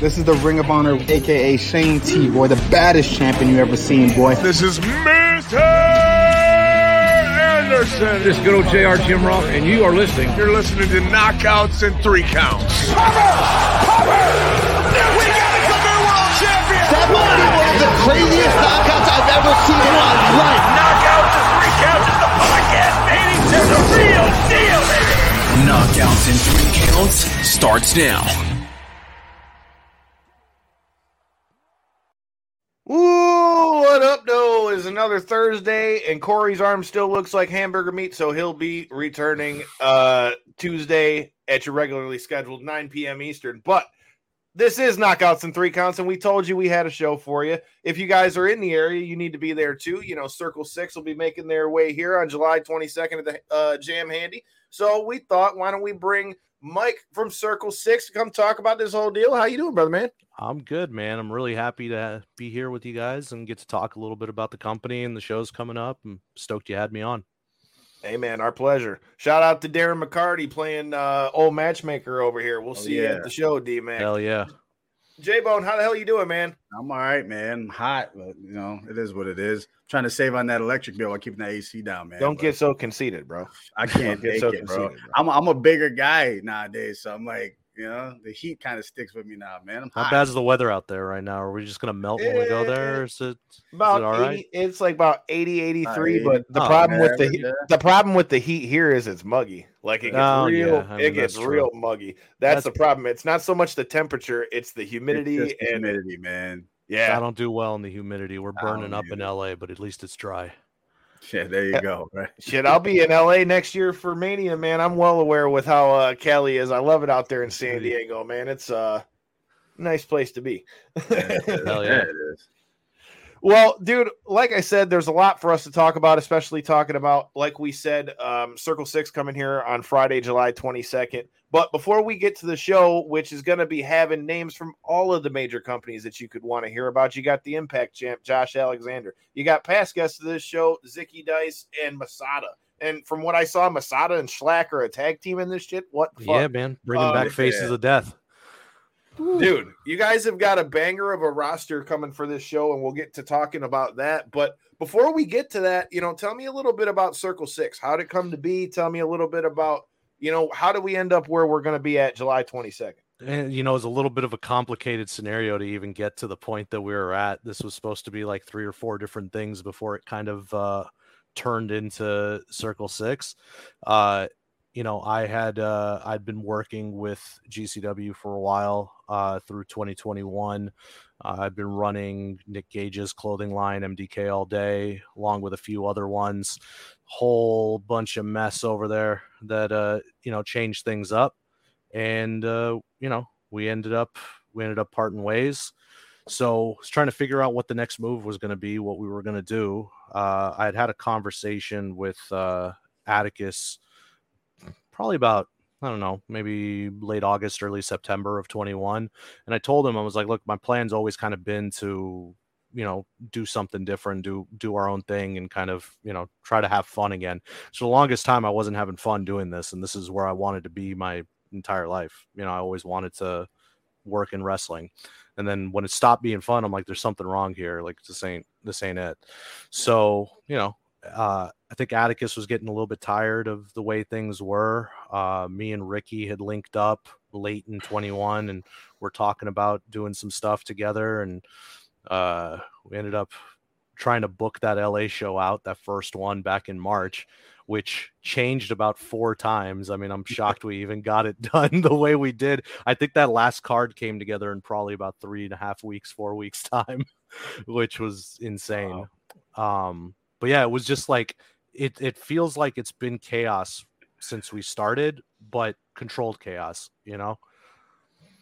This is the Ring of Honor, aka Shane T, boy, the baddest champion you ever seen, boy. This is Mr. Anderson. This is good old JR Jim Ross, and you are listening. You're listening to Knockouts and Three Counts. Cover! Cover! We got a cover world champion! That might be one of the craziest knockouts I've ever seen in my life. Knockouts and Three Counts is the podcast leading to the real deal, baby! Knockouts and Three Counts starts now. Another Thursday, and Corey's arm still looks like hamburger meat, so he'll be returning uh Tuesday at your regularly scheduled 9 p.m. Eastern. But this is Knockouts and Three Counts, and we told you we had a show for you. If you guys are in the area, you need to be there too. You know, Circle Six will be making their way here on July 22nd at the uh, Jam Handy. So we thought, why don't we bring Mike from Circle Six to come talk about this whole deal? How you doing, brother man? I'm good, man. I'm really happy to be here with you guys and get to talk a little bit about the company and the shows coming up. I'm stoked you had me on. Hey man, our pleasure. Shout out to Darren McCarty playing uh old matchmaker over here. We'll Oh, see you at the show, D man. Hell yeah. J Bone, how the hell you doing, man? I'm all right, man. I'm hot, but you know, it is what it is. trying to save on that electric bill while keeping that AC down, man. Don't but get so conceited, bro. I can't get take so it, bro. conceited, bro. I'm, I'm a bigger guy nowadays, so I'm like, you know, the heat kind of sticks with me now, man. I'm How hot. bad's the weather out there right now? Are we just gonna melt when we go there? Or is it, is About it all 80, right? it's like about 80, 83, Uh, but the oh, problem with the yeah, the problem with the heat here is it's muggy. Like it gets Oh, real, yeah. I mean, it gets that's real true. muggy. That's, That's- the problem. It's not so much the temperature, it's the humidity just the and humidity, man. Yeah, I don't do well in the humidity. We're burning don't up in. LA, but at least it's dry. Yeah, there you go. Right. Shit, I'll be in LA next year for Mania, man. I'm well aware with how uh, Cali is. I love it out there in San Diego, man. It's uh, a nice place to be. Hell yeah. it is. Well, dude, like I said, there's a lot for us to talk about, especially talking about, like we said, um, Circle Six coming here on Friday, July 22nd. But before we get to the show, which is going to be having names from all of the major companies that you could want to hear about, you got the Impact champ, Josh Alexander. You got past guests of this show, Zicky Dice and Masada. And from what I saw, Masada and Schlack are a tag team in this shit. What fuck? Yeah, man. Bringing Uh, back faces yeah. of death. Dude, you guys have got a banger of a roster coming for this show, and we'll get to talking about that. But before we get to that, you know, tell me a little bit about Circle Six. How did it come to be? Tell me a little bit about, you know, how do we end up where we're going to be at July 22nd? and you know it's a little bit of a complicated scenario to even get to the point that we were at this was supposed to be like three or four different things before it kind of uh turned into circle six uh you know i had uh i'd been working with gcw for a while uh through 2021 uh, i've been running nick gage's clothing line mdk all day along with a few other ones. Whole bunch of mess over there that uh you know changed things up. And uh, you know we ended up we ended up parting ways. So I was trying to figure out what the next move was going to be what we were going to do. Uh, i had had a conversation with uh, atticus probably about i don't know maybe late august early september of 21 and i told him i was like look my plan's always kind of been to you know do something different do do our own thing and kind of you know try to have fun again so the longest time i wasn't having fun doing this and this is where i wanted to be my entire life. You know, I always wanted to work in wrestling. And then when it stopped being fun, I'm like, there's something wrong here. Like this ain't this ain't it. So, you know, uh, I think Atticus was getting a little bit tired of the way things were. Uh, me and Ricky had linked up late in 21 and we're talking about doing some stuff together. And uh, we ended up trying to book that LA show out, that first one back in March which changed about four times. I mean, I'm shocked we even got it done the way we did. I think that last card came together in probably about three and a half weeks, four weeks time, which was insane. Um, but yeah, it was just like it. It feels like it's been chaos since we started, but controlled chaos. You know.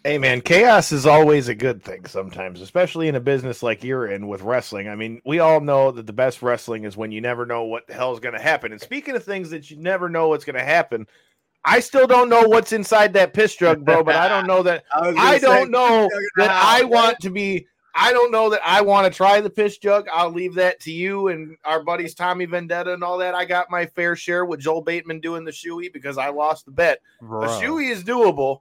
Hey man, chaos is always a good thing sometimes, especially in a business like you're in with wrestling. I mean, we all know that the best wrestling is when you never know what the hell is going to happen. And speaking of things that you never know what's going to happen, I still don't know what's inside that piss jug, bro, but I don't know that I, I don't know that I want to be I don't know that I want to try the piss jug. I'll leave that to you and our buddies Tommy Vendetta and all that. I got my fair share with Joel Bateman doing the shoey because I lost the bet. The Bro. shoey is doable,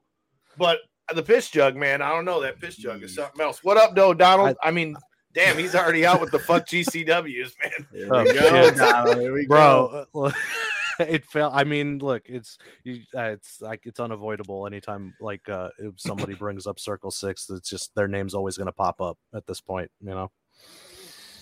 but the piss jug, man. I don't know. That piss jug is something else. What up, though, Donald? I, mean, damn, he's already out with the fuck GCWs, man. Oh, Go, shit. Donald, here we go. bro it felt i mean look it's you, uh, it's like it's unavoidable anytime like uh if somebody brings up circle six it's just their name's always going to pop up at this point you know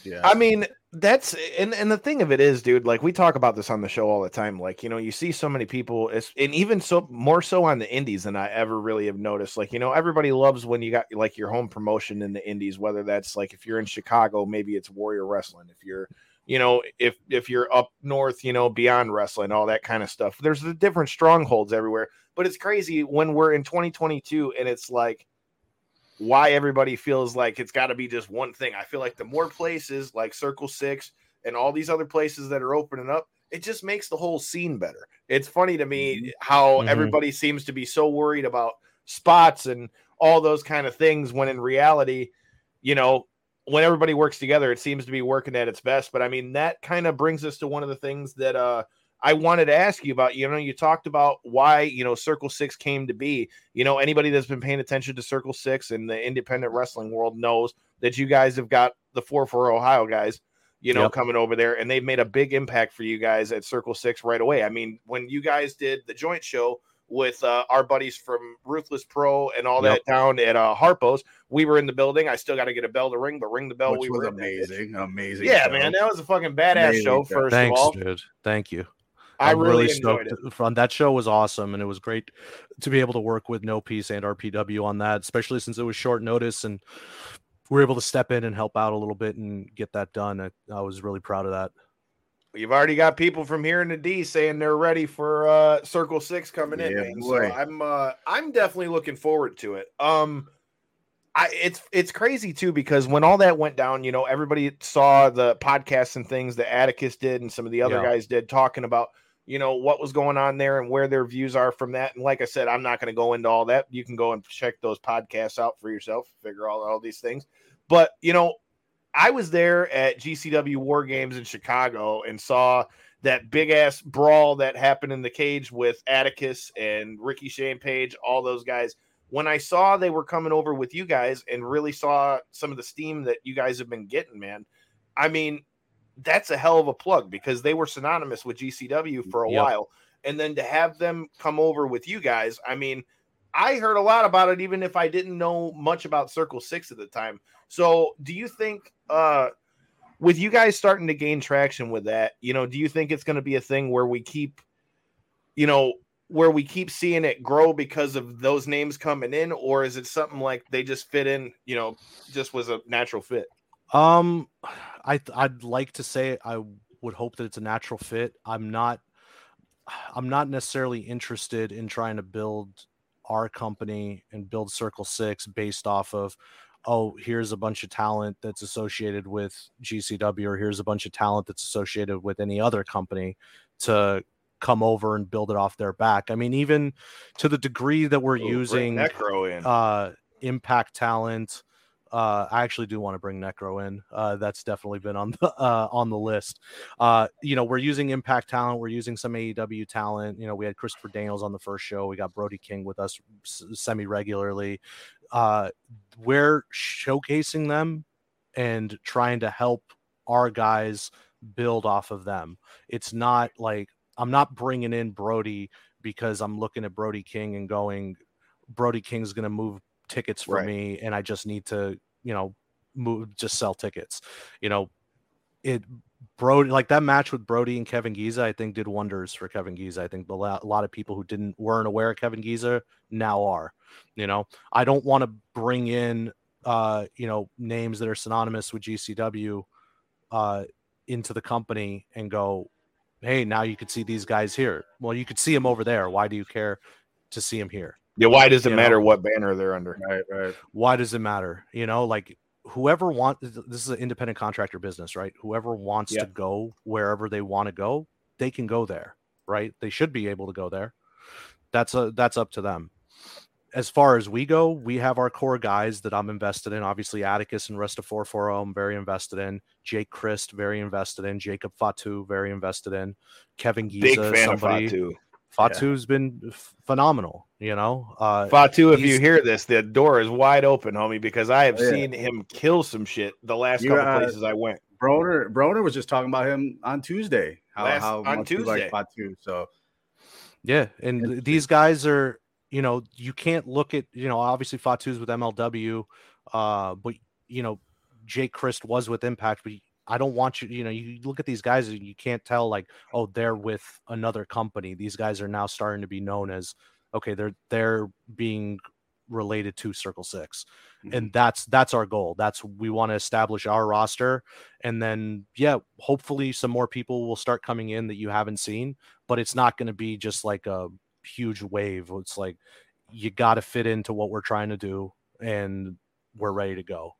Yeah. I mean, that's and and the thing of it is, dude. Like we talk about this on the show all the time. Like you know, you see so many people, it's, and even so more so on the indies than I ever really have noticed. Like you know, everybody loves when you got like your home promotion in the indies. Whether that's like if you're in Chicago, maybe it's Warrior Wrestling. If you're you know, if if you're up north, you know, beyond wrestling, all that kind of stuff. There's the different strongholds everywhere. But it's crazy when we're in 2022 and it's like why everybody feels like it's got to be just one thing. I feel like the more places like Circle Six and all these other places that are opening up, it just makes the whole scene better. It's funny to me how Mhm. everybody seems to be so worried about spots and all those kind of things when in reality, you know, when everybody works together, it seems to be working at its best. But I mean, that kind of brings us to one of the things that uh I wanted to ask you about. You know, you talked about why, you know, Circle Six came to be. You know, anybody that's been paying attention to Circle Six and the independent wrestling world knows that you guys have got the four for Ohio guys, you know, Yep. coming over there, and they've made a big impact for you guys at Circle Six right away. I mean, when you guys did the joint show with uh, our buddies from Ruthless Pro and all Yep. that down at uh, Harpo's, we were in the building. I still got to get a bell to ring, but ring the bell. Which we was were in that bitch. amazing. Amazing. Yeah, show. man, that was a fucking badass Amazing show. show. First thanks of all, dude thank you I I'm really, enjoyed stoked it. From that show was awesome, and it was great to be able to work with No Peace and RPW on that, especially since it was short notice and we were able to step in and help out a little bit and get that done. I, I was really proud of that. You've already got people from here in the D saying they're ready for uh Circle Six coming in, Yeah, man. So. I'm uh I'm definitely looking forward to it. Um I it's it's crazy too because when all that went down, you know, everybody saw the podcasts and things that Atticus did and some of the other Yeah. guys did talking about you know what was going on there and where their views are from that. And like I said, I'm not going to go into all that. You can go and check those podcasts out for yourself, figure out all these things. But you know, I was there at GCW War Games in Chicago and saw that big ass brawl that happened in the cage with Atticus and Ricky Shane Page, all those guys. When I saw they were coming over with you guys and really saw some of the steam that you guys have been getting, man, I mean, that's a hell of a plug because they were synonymous with GCW for a Yep. while. And then to have them come over with you guys, I mean, I heard a lot about it, even if I didn't know much about Circle Six at the time. So, do you think, uh, with you guys starting to gain traction with that, you know, do you think it's going to be a thing where we keep, you know, where we keep seeing it grow because of those names coming in, or is it something like they just fit in, you know, just was a natural fit? Um, I I'd like to say I would hope that it's a natural fit. I'm not. I'm not necessarily interested in trying to build our company and build Circle Six based off of, oh, here's a bunch of talent that's associated with GCW, or here's a bunch of talent that's associated with any other company to come over and build it off their back. I mean, even to the degree that we're using uh impact talent uh i actually do want to bring necro in uh that's definitely been on the uh on the list. Uh you know we're using impact talent we're using some aew talent you know we had christopher daniels on the first show we got brody king with us semi regularly uh we're showcasing them and trying to help our guys build off of them. It's not like i'm not bringing in brody because i'm looking at brody king and going brody king's going to move tickets for Right. me and I just need to, you know, move just sell tickets. You know, it Brody like that match with Brody and Kevin Giza, I think did wonders for Kevin Giza. I think a lot, a lot of people who didn't weren't aware of Kevin Giza now are. You know, I don't want to bring in uh, you know, names that are synonymous with GCW uh into the company and go, hey, now you could see these guys here. Well, you could see them over there. Why do you care to see them here? Yeah, why does it you know. matter what banner they're under? Right, right. why does it matter you know like whoever wants this is an independent contractor business right whoever wants Yeah. to go wherever they want to go they can go there right they should be able to go there that's a that's up to them as far as we go we have our core guys that i'm invested in obviously atticus and rest of 440 i'm very invested in jake crist very invested in jacob fatu very invested in kevin Giza, Big fan somebody of Fatu. Fatu's been f- phenomenal. You know, uh, Fatu, if you hear this, the door is wide open, homie, because I have Oh, yeah. seen him kill some shit the last You, couple uh, places I went. Broner Broner was just talking about him on Tuesday. How, Last- how on much he liked Tuesday. Fatu. So Yeah, and these guys are, you know, you can't look at, you know, obviously Fatu's with MLW, uh, but you know, Jake Crist was with Impact, but I don't want you, you know, you look at these guys and you can't tell like, oh, they're with another company. These guys are now starting to be known as, okay, they're they're being related to Circle 6 mm-hmm. and that's that's our goal. That's we want to establish our roster, and then yeah, hopefully some more people will start coming in that you haven't seen, but it's not going to be just like a huge wave. It's like you got to fit into what we're trying to do, and we're ready to go.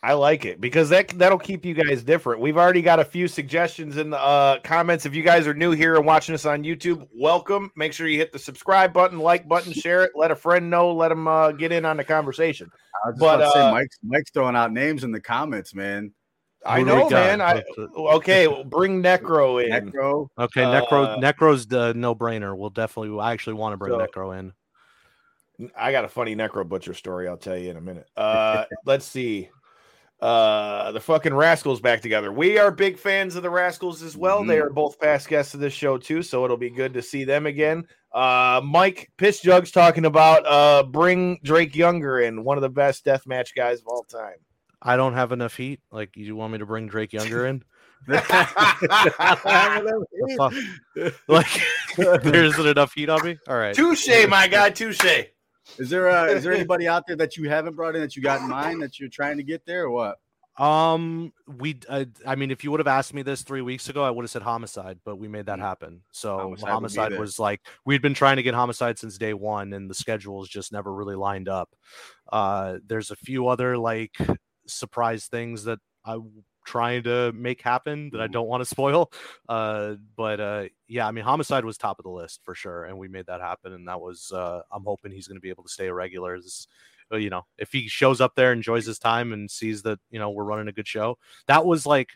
I like it because that that'll keep you guys different. We've already got a few suggestions in the uh, comments. If you guys are new here and watching us on YouTube, welcome. Make sure you hit the subscribe button, like button, share it, let a friend know, let them uh, get in on the conversation. I was just But, about to uh, say Mike's Mike's throwing out names in the comments, man. I Who do we know, man. I, okay, well, bring Necro in. Necro. Okay, Necro Uh, Necro's the no brainer. We'll definitely. I actually want to bring So- Necro in. I got a funny Necro Butcher story. I'll tell you in a minute. Uh, let's see. Uh, the fucking Rascals back together. We are big fans of the Rascals as well. They Mhm. are both past guests of this show too, so it'll be good to see them again. Uh, Mike Piss Jugs talking about uh, bring Drake Younger in, one of the best deathmatch guys of all time. I don't have enough heat. Like you want me to bring Drake Younger in? Like there isn't enough heat on me. All right. touche, my guy, touche. Is there uh, is there anybody out there that you haven't brought in that you got in mind that you're trying to get there or what? Um, we, uh, I mean, if you would have asked me this three weeks ago, I would have said homicide, but we made that happen. So Mm. Homicide homicide, was like we'd been trying to get homicide since day one, and the schedules just never really lined up. Uh, there's a few other like surprise things that I'm trying to make happen that I Mhm. don't want to spoil. Uh, but uh, yeah, I mean, homicide was top of the list for sure, and we made that happen, and that was uh, I'm hoping he's going to be able to stay a regular. This, uh, you know, if he shows up there, enjoys his time, and sees that you know we're running a good show, that was like,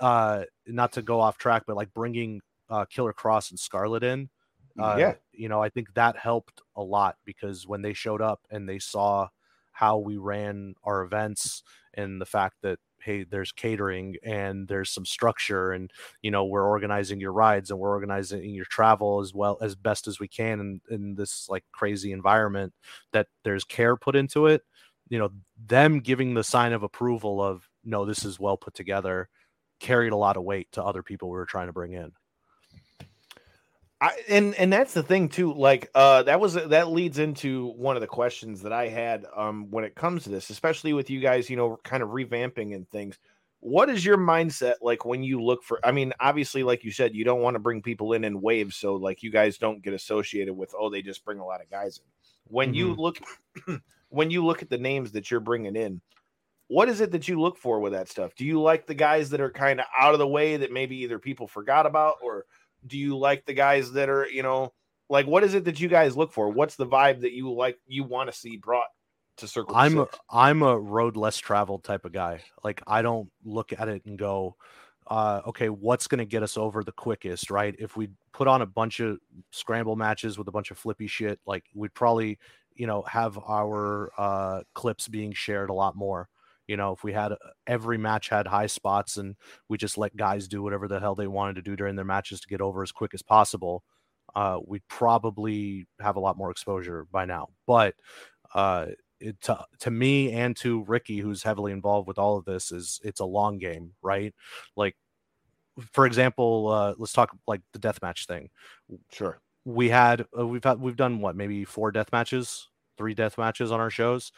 uh, not to go off track, but like bringing uh, Killer Kross and Scarlett in. Uh, Yeah. you know, I think that helped a lot because when they showed up and they saw how we ran our events and the fact that hey there's catering and there's some structure and you know we're organizing your rides and we're organizing your travel as well as best as we can in, in this like crazy environment that there's care put into it you know them giving the sign of approval of no this is well put together carried a lot of weight to other people we were trying to bring in I, and and that's the thing too. Like uh, that was that leads into one of the questions that I had um when it comes to this, especially with you guys, you know, kind of revamping and things. What is your mindset like when you look for? I mean, obviously, like you said, you don't want to bring people in in waves, so like you guys don't get associated with oh they just bring a lot of guys in. When you look, when you look at the names that you're bringing in, what is it that you look for with that stuff? Do you like the guys that are kind of out of the way that maybe either people forgot about or do you like the guys that are you know like what is it that you guys look for what's the vibe that you like you want to see brought to circle I'm a? I'm a road less traveled type of guy. Like I don't look at it and go, uh, okay, what's going to get us over the quickest, right? If we put on a bunch of scramble matches with a bunch of flippy shit, like we'd probably, you know, have our uh, clips being shared a lot more. You know, if we had uh, every match had high spots and we just let guys do whatever the hell they wanted to do during their matches to get over as quick as possible, uh, we'd probably have a lot more exposure by now. But uh, it, to, to me and to Ricky, who's heavily involved with all of this, is it's a long game, right? Like, for example, uh, let's talk like the death match thing. sure We had uh, we've had we've done what maybe four death matches, three death matches on our shows.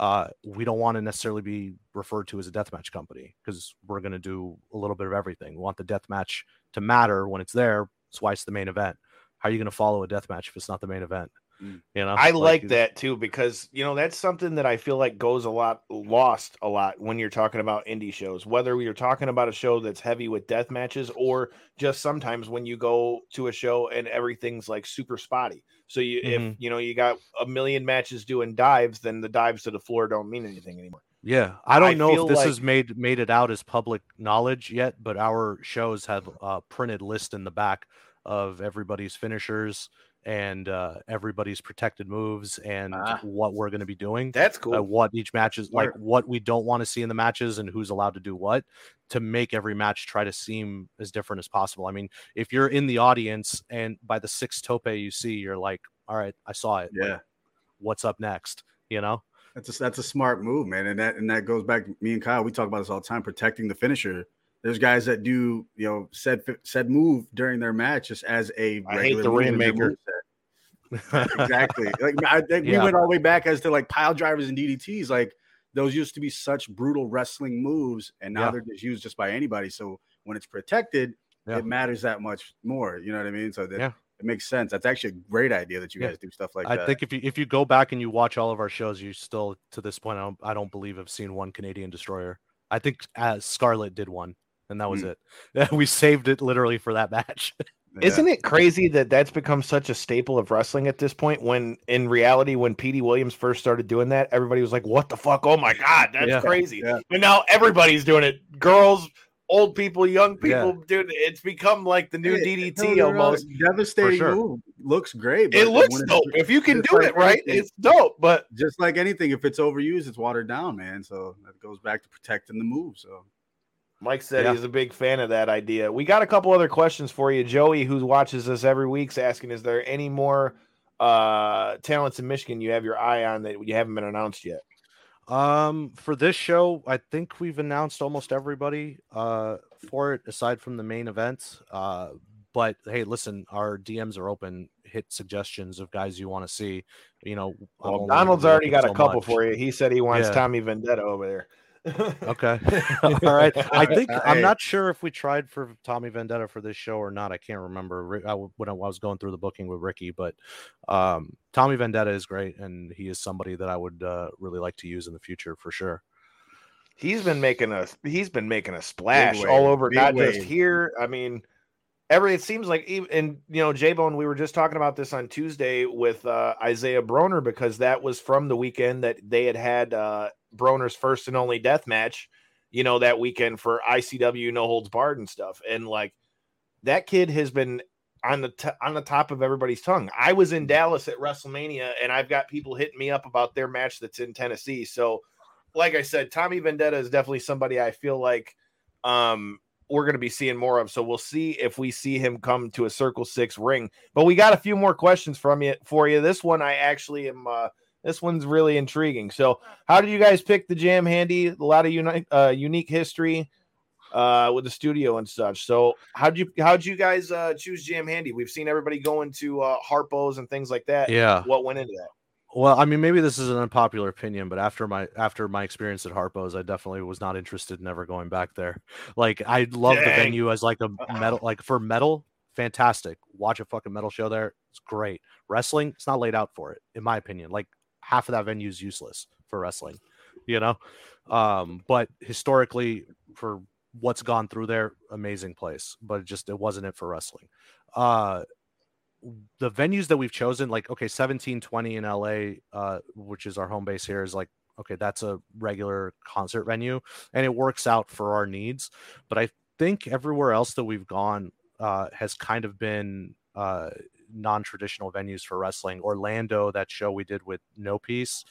Uh, we don't want to necessarily be referred to as a deathmatch company because we're going to do a little bit of everything. We want the deathmatch to matter when it's there. That's why it's the main event. How are you going to follow a deathmatch if it's not the main event? Mm. You know, i like that too because you know that's something that i feel like goes a lot lost a lot when you're talking about indie shows whether you're talking about a show that's heavy with death matches or just sometimes when you go to a show and everything's like super spotty so you if Mhm. you know you got a million matches doing dives then the dives to the floor don't mean anything anymore Yeah, I don't I know if this like- has made made it out as public knowledge yet, but our shows have a printed list in the back of everybody's finishers and uh, everybody's protected moves and Ah. what we're going to be doing That's uh, cool. what each match is like what we don't want to see in the matches and who's allowed to do what to make every match try to seem as different as possible i mean if you're in the audience and by the sixth tope you see you're like all right i saw it Like, Yeah. what's up next you know That's a, that's a smart move, man, and that and that goes back. Me and Kyle, we talk about this all the time, protecting the finisher. There's guys that do you know said said move during their match just as a I hate the Rainmaker. exactly. Like I think we went all the way back as to like pile drivers and DDTs. Like those used to be such brutal wrestling moves, and now Yeah. they're just used just by anybody. So when it's protected, Yeah. it matters that much more. You know what I mean? So that Yeah. it makes sense. That's actually a great idea that you Yeah. guys do stuff like I that. think if you if you go back and you watch all of our shows, you still to this point I don't I don't believe have seen one Canadian destroyer. I think uh, as Scarlett did one, and that was Hmm. it. we saved it literally for that match. Yeah. Isn't it crazy that that's become such a staple of wrestling at this point? When in reality, when Petey Williams first started doing that, everybody was like, "What the fuck? Oh my god, that's Yeah. crazy!" Yeah. And now everybody's doing it. Girls, old people, young Yeah. people, dude. It's become like the new Hey, DDT no, no, no, almost. Devastating sure. move. Looks great. It looks dope if you can do like it right. anything- It's dope, but just like anything, if it's overused, it's watered down, man. So that goes back to protecting the move. So Mike said Yeah. he's a big fan of that idea. We got a couple other questions for you. Joey, who watches us every week, is asking: Is there any more uh talents in Michigan you have your eye on that you haven't been announced yet? Um, for this show, I think we've announced almost everybody uh for it aside from the main event. Uh, but hey, listen, our DMs are open. Hit suggestions of guys you want to see. You know, Well, Donald's already got a couple much. for you. He said he wants Yeah. Tommy Vendetta over there. Okay. All right. I think I'm not sure if we tried for Tommy Vendetta for this show or not. I can't remember when I was going through the booking with Ricky, but um, Tommy Vendetta is great, and he is somebody that I would uh, really like to use in the future for sure. he's been making a he's been making a splash wave, all over, not just here. I mean, every it seems like even and you know, J Bone, we were just talking about this on Tuesday with uh, Isaiah Broner because that was from the weekend that they had had uh, Broner's first and only death match. You know that weekend for ICW No Holds Barred and stuff, and like that kid has been on the t- on the top of everybody's tongue. I was in Dallas at WrestleMania, and I've got people hitting me up about their match that's in Tennessee. So, like I said, Tommy Vendetta is definitely somebody I feel like um, we're going to be seeing more of. So we'll see if we see him come to a Circle Six ring. But we got a few more questions from you for you. This one I actually am. Uh, this one's really intriguing. So, how did you guys pick the Jam Handy? A lot of uni- uh, unique history uh, with the studio and such. So, how'd you how'd you guys uh, choose Jam Handy? We've seen everybody going to uh, Harpo's and things like that. Yeah. What went into that? Well, I mean, maybe this is an unpopular opinion, but after my after my experience at Harpo's, I definitely was not interested in ever going back there. Like, I love the venue as like a metal, like for metal, fantastic. Watch a fucking metal show there; it's great. Wrestling, it's not laid out for it, in my opinion. Like half of that venue is useless for wrestling, you know. Um, but historically, for what's gone through there, amazing place, but it just it wasn't it for wrestling. Uh, the venues that we've chosen, like okay, 1720 in LA, uh, which is our home base here, is like okay, that's a regular concert venue, and it works out for our needs. But I think everywhere else that we've gone uh, has kind of been uh, non-traditional venues for wrestling. Orlando, that show we did with No Peace,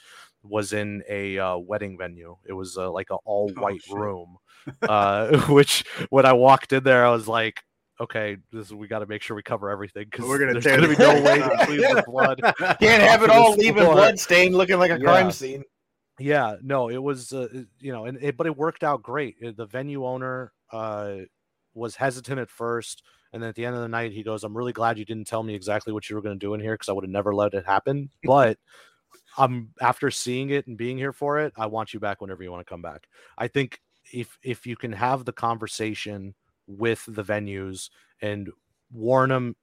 was in a uh, wedding venue. It was uh, like an all-white shit. room, uh, which when I walked in there, I was like, okay, this we got to make sure we cover everything because We're gonna there's going to be no way to clean the blood. Can't have it all leaving blood stain, looking like a Yeah. crime scene. Yeah, no, it was uh, you know, and it, but it worked out great. Uh, The venue owner uh, was hesitant at first, and then at the end of the night, he goes, "I'm really glad you didn't tell me exactly what you were going to do in here because I would have never let it happen." But I'm after seeing it and being here for it, I want you back whenever you want to come back. I think if if you can have the conversation with the venues and warn them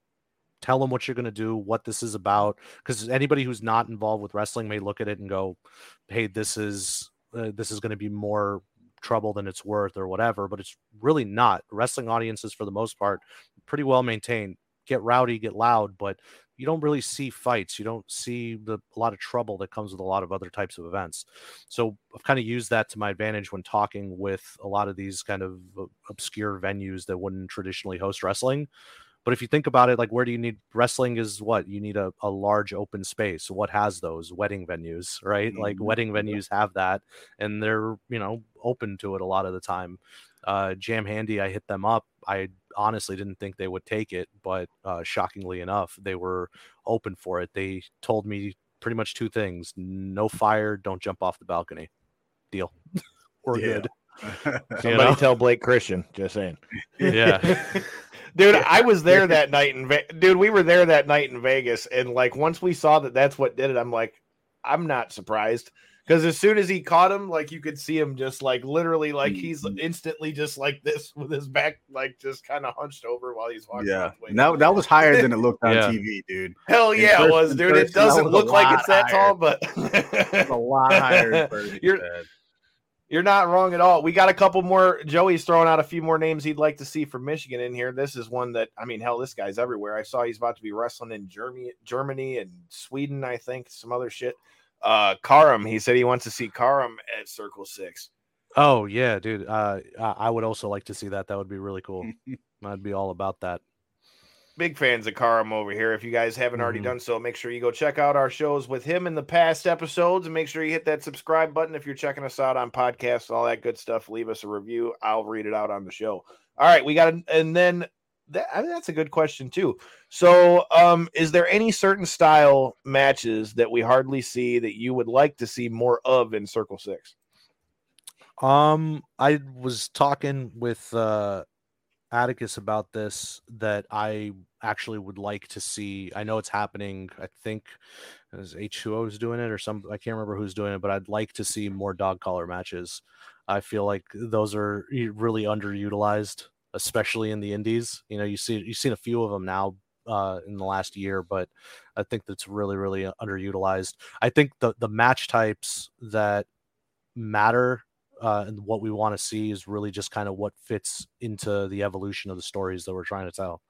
tell them what you're going to do what this is about because anybody who's not involved with wrestling may look at it and go hey this is uh, this is going to be more trouble than it's worth or whatever but it's really not. Wrestling audiences for the most part pretty well maintained. Get rowdy get loud but you don't really see fights. You don't see the a lot of trouble that comes with a lot of other types of events. So i've kind of used that to my advantage when talking with a lot of these kind of uh, obscure venues that wouldn't traditionally host wrestling But if you think about it, like where do you need wrestling is what you need a, a large open space. What has those wedding venues, right? Like Mhm. wedding venues have that, and they're you know open to it a lot of the time. Uh, Jam Handy, I hit them up. I honestly didn't think they would take it, but uh, shockingly enough, they were open for it. They told me pretty much two things: no fire, don't jump off the balcony. Deal. We're Yeah. good. Somebody know? tell Blake Christian. Just saying. Yeah. Dude, I was there that night in Ve- dude. We were there that night in Vegas, and like once we saw that that's what did it, I'm like, I'm not surprised because as soon as he caught him, like you could see him just like literally like he's Mm-hmm. instantly just like this with his back like just kind of hunched over while he's walking. Yeah, out that, that was higher than it looked on Yeah. TV, dude. Hell in yeah, it was, dude. It person, that doesn't look like it's that higher. tall, but It's a lot higher. in person, You're- man. You're not wrong at all. We got a couple more. Joey's throwing out a few more names he'd like to see from Michigan in here. This is one that I mean, hell, this guy's everywhere. I saw he's about to be wrestling in Germany, Germany and Sweden, I think, some other shit. Uh, Karam, he said he wants to see Karam at Circle Six. Oh yeah, dude. Uh, I I would also like to see that. That would be really cool. I'd be all about that. Big fans of Karam over here. If you guys haven't already Mhm. done so, make sure you go check out our shows with him in the past episodes and make sure you hit that subscribe button if you're checking us out on podcasts, all that good stuff. Leave us a review. I'll read it out on the show. All right, we got and then that, I mean, that's a good question too. So, um, is there any certain style matches that we hardly see that you would like to see more of in Circle Six? Um, I was talking with uh Atticus about this that I actually would like to see. I know it's happening. I think is H2O is doing it or some I can't remember who's doing it, but I'd like to see more dog collar matches. I feel like those are really underutilized, especially in the indies. You know, you see you've seen a few of them now uh, in the last year, but I think that's really really underutilized. I think the the match types that matter uh, and what we want to see is really just kind of what fits into the evolution of the stories that we're trying to tell.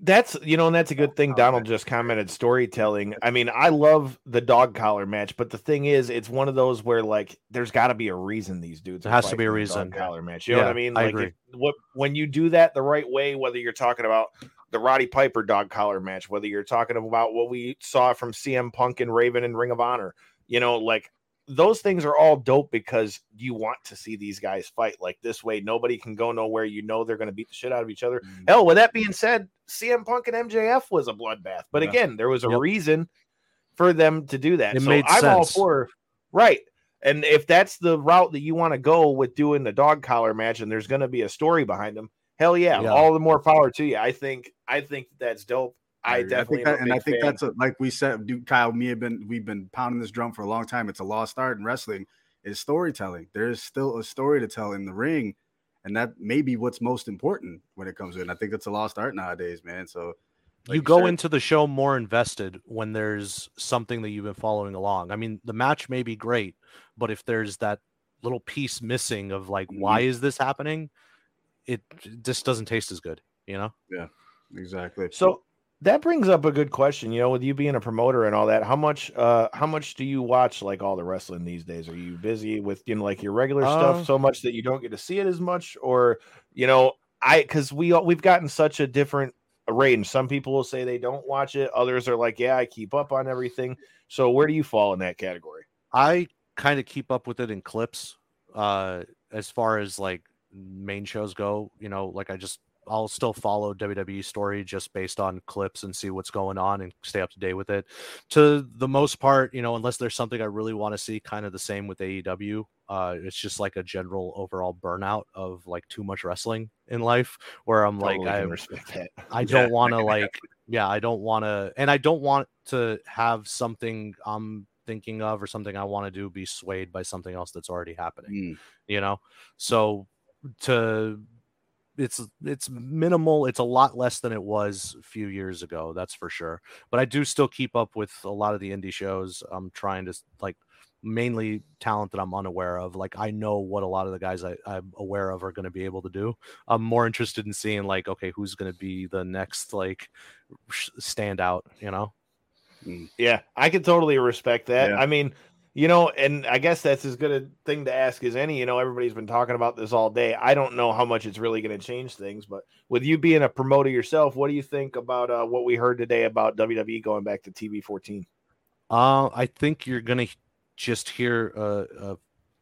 That's you know, and that's a good thing. Donald just commented storytelling. I mean, I love the dog collar match, but the thing is, it's one of those where like there's got to be a reason these dudes. There has to be a reason. Dog collar match. You know what I Yeah, mean? I Like agree. if- what when you do that the right way, whether you're talking about the Roddy Piper dog collar match, whether you're talking about what we saw from CM Punk and Raven and Ring of Honor, you know, like those things are all dope because you want to see these guys fight like this way. Nobody can go nowhere. You know they're going to beat the shit out of each other. Mm-hmm. Hell, with that being said, CM Punk and MJF was a bloodbath. But Yeah. again, there was a Yep. reason for them to do that. It so made I'm all for right. And if that's the route that you want to go with doing the dog collar match, and there's going to be a story behind them, hell yeah, Yeah. all the more power to you. I think I think that's dope. I, agree. definitely think that, and I think fan. that's a, like we said, dude, Kyle, me have been we've been pounding this drum for a long time. It's a lost art in wrestling is storytelling. There is still a story to tell in the ring, and that may be what's most important when it comes in. I think that's a lost art nowadays, man. So like you go said, into the show more invested when there's something that you've been following along. I mean, the match may be great, but if there's that little piece missing of like, why Mm-hmm. is this happening? It just doesn't taste as good, you know? Yeah, exactly. So that brings up a good question. You know, with you being a promoter and all that, how much uh how much do you watch like all the wrestling these days? Are you busy with you know like your regular Uh, stuff so much that you don't get to see it as much? Or, you know, I because we all- we've gotten such a different range. Some people will say they don't watch it, others are like, Yeah, I keep up on everything. So where do you fall in that category? I kind of keep up with it in clips. Uh, as far as like main shows go, you know, like I just I'll still follow WWE story just based on clips and see what's going on and stay up to date with it. To the most part, you know, unless there's something I really want to see, kind of the same with AEW. Uh, it's just like a general overall burnout of like too much wrestling in life, where I'm Totally like, I respect that. I don't want to like, yeah, I don't want to, and I don't want to have something I'm thinking of or something I want to do be swayed by something else that's already happening. Mm. You know, so to it's it's minimal. It's a lot less than it was a few years ago. That's for sure. But I do still keep up with a lot of the indie shows. I'm trying to like mainly talent that I'm unaware of. Like I know what a lot of the guys I, I'm aware of are going to be able to do. I'm more interested in seeing like, okay, who's going to be the next like standout, you know? Mm, yeah, I can totally respect that. Yeah. I mean, You know, and I guess that's as good a thing to ask as any. You know, everybody's been talking about this all day. I don't know how much it's really going to change things, but with you being a promoter yourself, what do you think about uh, what we heard today about WWE going back to TV 14? Uh, I think you're gonna just hear uh, a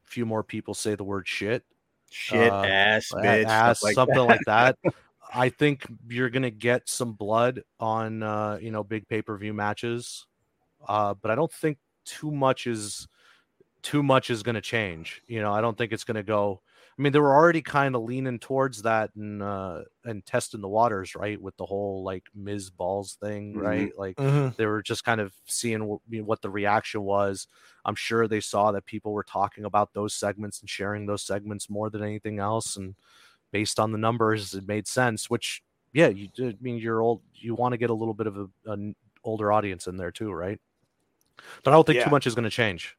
few more people say the word shit, Shit, Uh, ass, a- bitch, stuff ass, like something that. like that. I think you're gonna get some blood on uh, you know big pay per view matches, uh, but I don't think too much is too much is gonna change. You know, I don't think it's gonna go. I mean, they were already kind of leaning towards that and uh, and testing the waters, right, with the whole like Ms. Balls thing, Mhm. right? Like Mhm. they were just kind of seeing what, what the reaction was. I'm sure they saw that people were talking about those segments and sharing those segments more than anything else, and based on the numbers, it made sense. Which, yeah, you. I mean, you're old. You want to get a little bit of a, an older audience in there too, right? But I don't think Yeah. too much is going to change.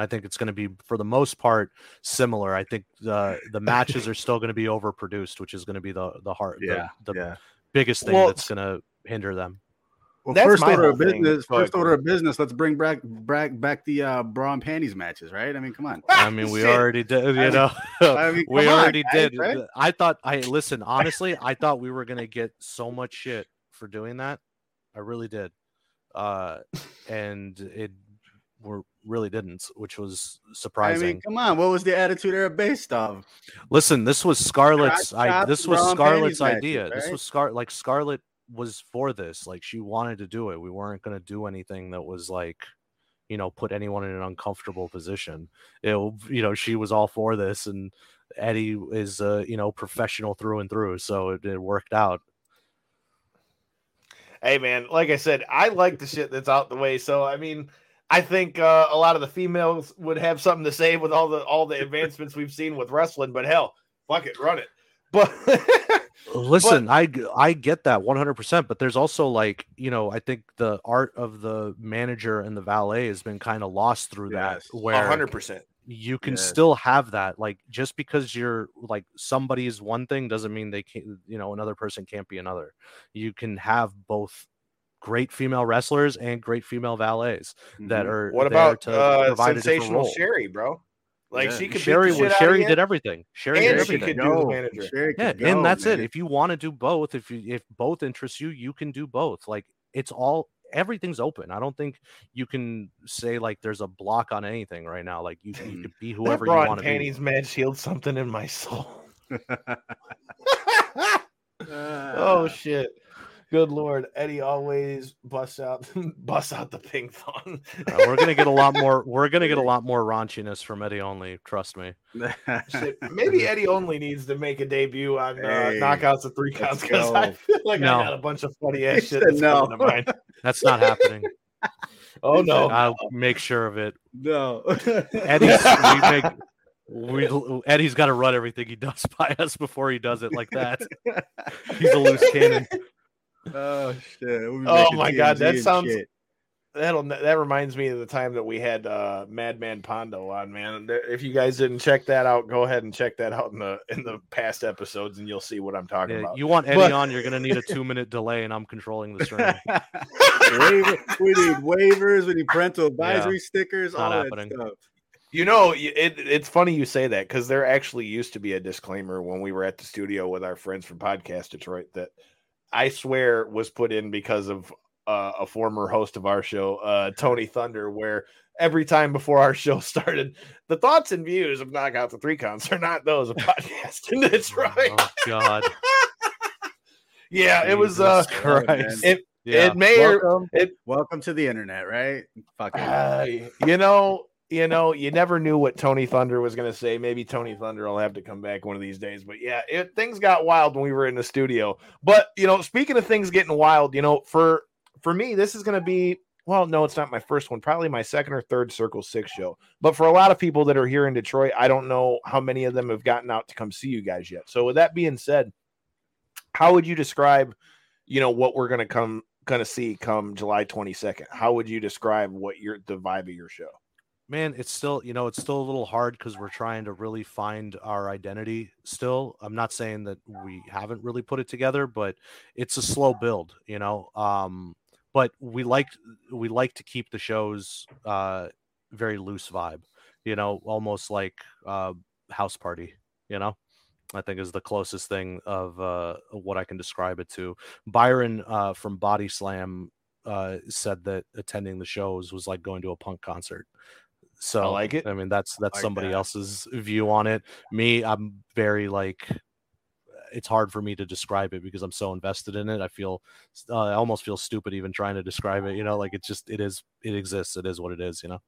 I think it's going to be, for the most part, similar. I think the the matches are still going to be overproduced, which is going to be the the heart, Yeah, the, the yeah. biggest thing Well, that's going to hinder them. Well, That's first order of whole thing. business. First order of business. Let's bring back back back the uh, bra and panties matches, right? I mean, come on. I mean, we already did. You mean- know, I mean, we come on, already guys, did. right? I thought. I listen. Honestly, I thought we were gonna get so much shit for doing that. I really did, uh, and it we really didn't, which was surprising. I mean, come on. What was the attitude era based off? Listen, this was Scarlett's. Crotch I this was Scarlett's idea. matches, This was Scar like Scarlett was for this. Like she wanted to do it. We weren't gonna do anything that was like, you know, put anyone in an uncomfortable position. It, you know, she was all for this, and Eddie is, uh, you know, professional through and through. So it, it worked out. Hey man, like I said, I like the shit that's out the way. So I mean, I think uh, a lot of the females would have something to say with all the all the advancements we've seen with wrestling. But hell, fuck it, run it. But Listen, I I get that 100%, but there's also like, you know, I think the art of the manager and the valet has been kind of lost through Yes. that where hundred percent. You can Yes. still have that like just because you're like somebody is one thing doesn't mean they can't you know another person can't be another you can have both great female wrestlers and great female valets that Mhm. are What about to uh, provide a different sensational. Sherry, bro? Like Yeah. she could Sherry was Sherry did everything. Sherry And did she everything. could do the manager. Sherry yeah, could and go, that's it. If you want to do both, if you if both interest you, you can do both. Like it's all everything's open. I don't think you can say like there's a block on anything right now. Like you, you could be whoever you want to be. panties match Shield something in my soul. Uh, oh shit. Good lord, Eddie always busts out busts out the ping pong. Uh, we're gonna get a lot more. We're gonna get a lot more raunchiness from Eddie only. Trust me. Shit, maybe Eddie only needs to make a debut on uh, Hey, knockouts of three counts because I feel like No. I got a bunch of funny ass shit. That's no. coming to mind. That's not happening. Oh no, I'll make sure of it. no. Eddie's we make we Eddie's got to run everything he does by us before he does it like that. He's a loose cannon. Oh shit. We'll Oh, making my God, that sounds- shit. that'll that reminds me of the time that we had uh, Madman Pondo on. Man, if you guys didn't check that out, go ahead and check that out in the in the past episodes, and you'll see what I'm talking Yeah, about. you want Eddie But- on, you're gonna need a two minute delay, and I'm controlling the stream. Waiver, we need waivers. We need parental advisory stickers. not all happening. that stuff. You know, it, it's funny you say that because there actually used to be a disclaimer when we were at the studio with our friends from Podcast Detroit that I swear was put in because of uh, a former host of our show, uh, Tony Thunder, where every time before our show started, the thoughts and views of Knockout the Three Counts are not those of Podcast in Detroit. Oh God, yeah, it was. uh Jesus man. Christ. It Yeah. it may or Welcome, it welcome to the internet, right? Fucking Uh, you know, you know, you never knew what Tony Thunder was going to say. Maybe Tony Thunder will have to come back one of these days. But yeah, it, things got wild when we were in the studio. But you know, speaking of things getting wild, you know, for for me, this is going to be well, no, it's not my first one. Probably my second or third Circle Six show. But for a lot of people that are here in Detroit, I don't know how many of them have gotten out to come see you guys yet. So with that being said, how would you describe, you know, what we're going to come going to see come July 22nd? How would you describe what your the vibe of your show? Man it's still you know it's still a little hard because we're trying to really find our identity still i'm not saying that we haven't really put it together but it's a slow build you know um but we like we like to keep the shows uh very loose vibe, you know, almost like uh, house party, you know. I think is the closest thing of uh, what I can describe it to. Byron uh, from Body Slam uh, said that attending the shows was like going to a punk concert. So I like it. I mean, that's that's Like somebody that. else's view on it. Me, I'm very like. It's hard for me to describe it because I'm so invested in it. I feel, uh, I almost feel stupid even trying to describe it. You know, like it's just, it is, it exists. It is what it is. You know.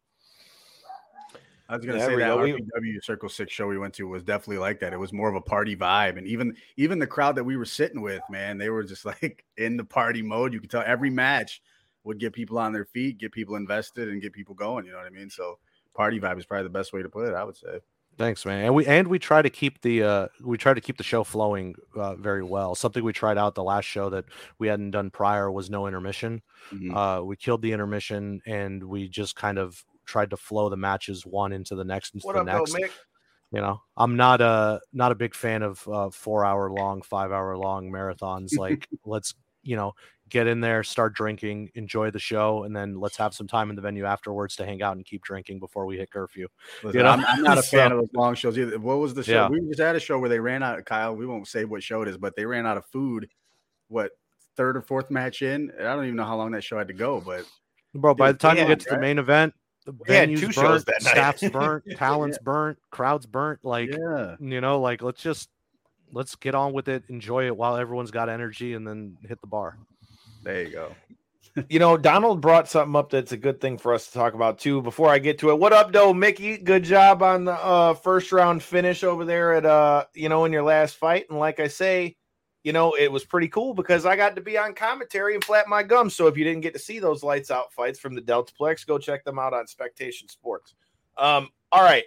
I was gonna There say that go. RPW Circle Six show we went to was definitely like that. It was more of a party vibe, and even even the crowd that we were sitting with, man, they were just like in the party mode. You could tell every match would get people on their feet, get people invested, and get people going. You know what I mean? So party vibe is probably the best way to put it. I would say. Thanks, man. And we and we try to keep the uh we try to keep the show flowing uh, very well. Something we tried out the last show that we hadn't done prior was no intermission. Mhm. Uh we killed the intermission and we just kind of tried to flow the matches one into the next into What the up, though, next. Mick? You know, I'm not a not a big fan of uh, four hour long, five hour long marathons. Like, let's you know get in there, start drinking, enjoy the show, and then let's have some time in the venue afterwards to hang out and keep drinking before we hit curfew. Listen, know? I'm, I'm not a fan So- of those long shows either. What was the show? Yeah. We just had a show where they ran out. Of Kyle, we won't say what show it is, but they ran out of food. What third or fourth match in? I don't even know how long that show had to go, but Bro, by the time you get to the main event, the venue's burnt, shows that night. staff's burnt, talent's burnt, crowd's burnt. Like, yeah, you know, like let's just let's get on with it, enjoy it while everyone's got energy, and then hit the bar. there you go. You know, Donald brought something up that's a good thing for us to talk about too. Before I get to it, what up, though, Mickey? Good job on the uh, first round finish over there at uh, you know, in your last fight. And like I say, you know, it was pretty cool because I got to be on commentary and flap my gums. So if you didn't get to see those lights out fights from the Deltaplex, go check them out on Spectation Sports. Um, all right.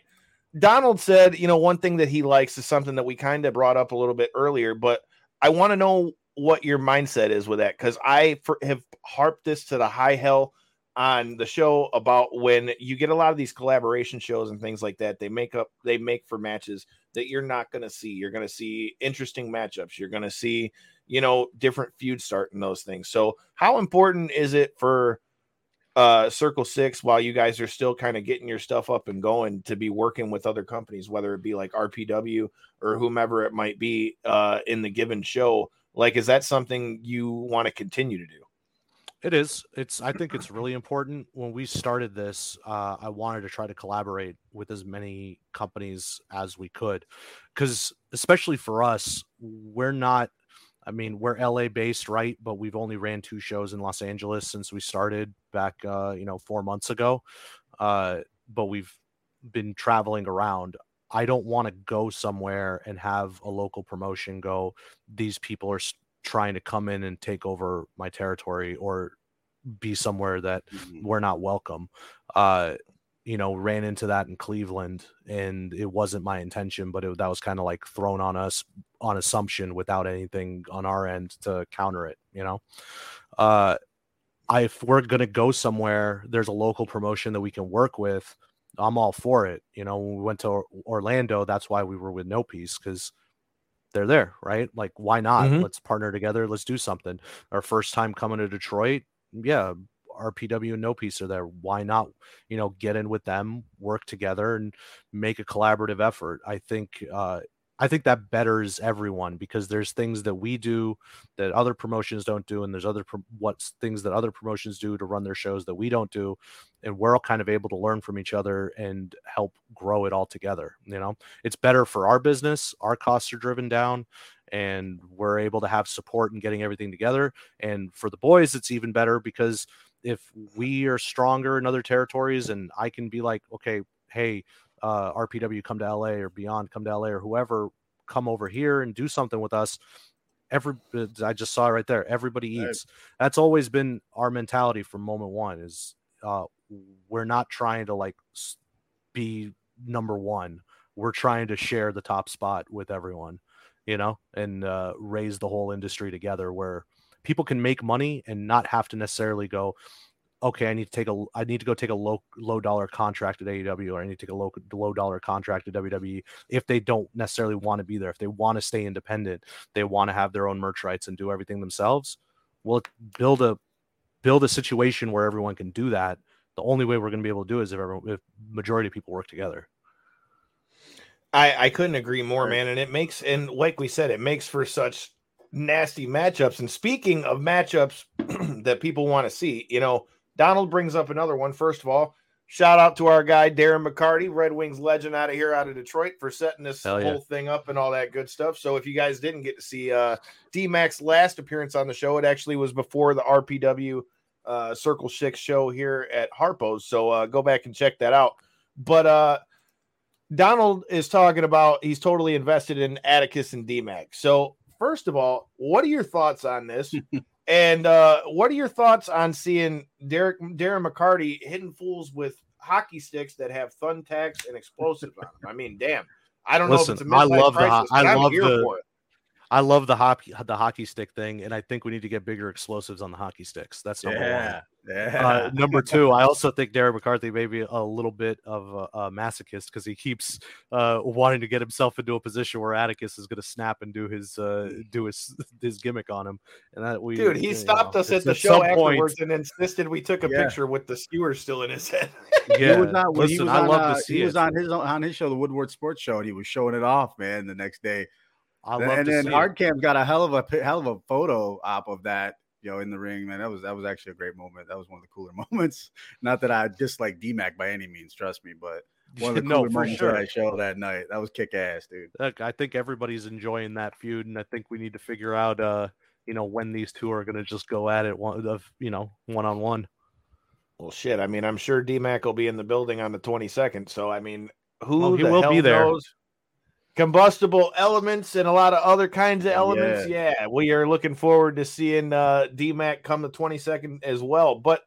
Donald said, you know, one thing that he likes is something that we kind of brought up a little bit earlier, but I want to know what your mindset is with that because I for, have harped this to the high hell on the show about when you get a lot of these collaboration shows and things like that. They make up, they make for matches that you're not going to see. You're going to see interesting matchups. You're going to see, you know, different feuds starting those things. So, how important is it for uh Circle Six while you guys are still kind of getting your stuff up and going to be working with other companies, whether it be like RPW or whomever it might be uh in the given show? Like, is that something you want to continue to do? It is. It's. I think it's really important. When we started this, uh, I wanted to try to collaborate with as many companies as we could, because especially for us, we're not. I mean, we're LA based, right? But we've only ran two shows in Los Angeles since we started back, uh, you know, four months ago. Uh, but we've been traveling around. I don't want to go somewhere and have a local promotion go. These people are trying to come in and take over my territory or be somewhere that Mhm. we're not welcome. Uh, you know, ran into that in Cleveland, and it wasn't my intention, but it, that was kind of like thrown on us on assumption without anything on our end to counter it. You know, uh, I if we're gonna go somewhere, there's a local promotion that we can work with. I'm all for it. You know, when we went to Orlando, that's why we were with No Peace because they're there, right? Like, why not? Mhm. Let's partner together. Let's do something. Our first time coming to Detroit, yeah, RPW and No Peace are there. Why not, you know, get in with them, work together, and make a collaborative effort? I think, uh, I think that betters everyone because there's things that we do that other promotions don't do, and there's other pro- what's things that other promotions do to run their shows that we don't do, and we're all kind of able to learn from each other and help grow it all together. You know, it's better for our business. Our costs are driven down, and we're able to have support and getting everything together. And for the boys, it's even better because if we are stronger in other territories, and I can be like, okay, hey, uh, RPW, come to LA or beyond, come to LA or whoever, come over here and do something with us. Every I just saw it right there. Everybody Right. eats. That's always been our mentality from moment one. Is uh, we're not trying to like be number one. We're trying to share the top spot with everyone, you know, and uh, raise the whole industry together where people can make money and not have to necessarily go, okay, I need to take a, I need to go take a low low dollar contract at AEW or I need to take a low low dollar contract at WWE if they don't necessarily want to be there. If they want to stay independent, they want to have their own merch rights and do everything themselves. Well, build a build a situation where everyone can do that The only way we're going to be able to do it is if everyone, if majority of people work together. I, I couldn't agree more, man. And it makes, and like we said, it makes for such nasty matchups. And speaking of matchups that people want to see, you know, Donald brings up another one. First of all, shout out to our guy, Darren McCarty, Red Wings legend out of here, out of Detroit, for setting this whole thing up and all that good stuff. So if you guys didn't get to see uh, D Mac's last appearance on the show, it actually was before the RPW uh, Circle Six show here at Harpo's. So uh, go back and check that out. But uh, Donald is talking about he's totally invested in Atticus and DMAC. So, first of all, what are your thoughts on this? and uh, what are your thoughts on seeing Derek Darren McCarty hitting fools with hockey sticks that have thumbtacks and explosives on them? I mean, damn. I don't Listen, know if it's a I love the I love the-. I love the hockey the hockey stick thing, and I think we need to get bigger explosives on the hockey sticks. That's number Yeah, one. yeah. Uh, number two, I also think Derek McCarthy may be a little bit of a, a masochist because he keeps uh, wanting to get himself into a position where Atticus is going to snap and do his uh, do his his gimmick on him, and that we Dude, he you stopped know, us at the at show afterwards and insisted we took a Yeah. picture with the skewer still in his head. Yeah, he was on, when he was I on, love uh, to see he it. was on his on his show, the Woodward Sports Show, and he was showing it off, man. The next day, I and, love and to then see it. Hardcam got a hell of a hell of a photo op of that, you know, in the ring, man. That was that was actually a great moment. That was one of the cooler moments. Not that I dislike DMAC by any means, trust me, but one of the No, cooler for moments sure. that I showed that night. That was kick ass, dude. Look, I think everybody's enjoying that feud, and I think we need to figure out, uh, you know, when these two are going to just go at it one of you know one on one. Well, shit. I mean, I'm sure DMAC will be in the building on the 22nd. So, I mean, who Oh, he the will hell be there. knows? Combustible elements and a lot of other kinds of elements. Yeah. we are looking forward to seeing uh, DMAC come the 22nd as well. But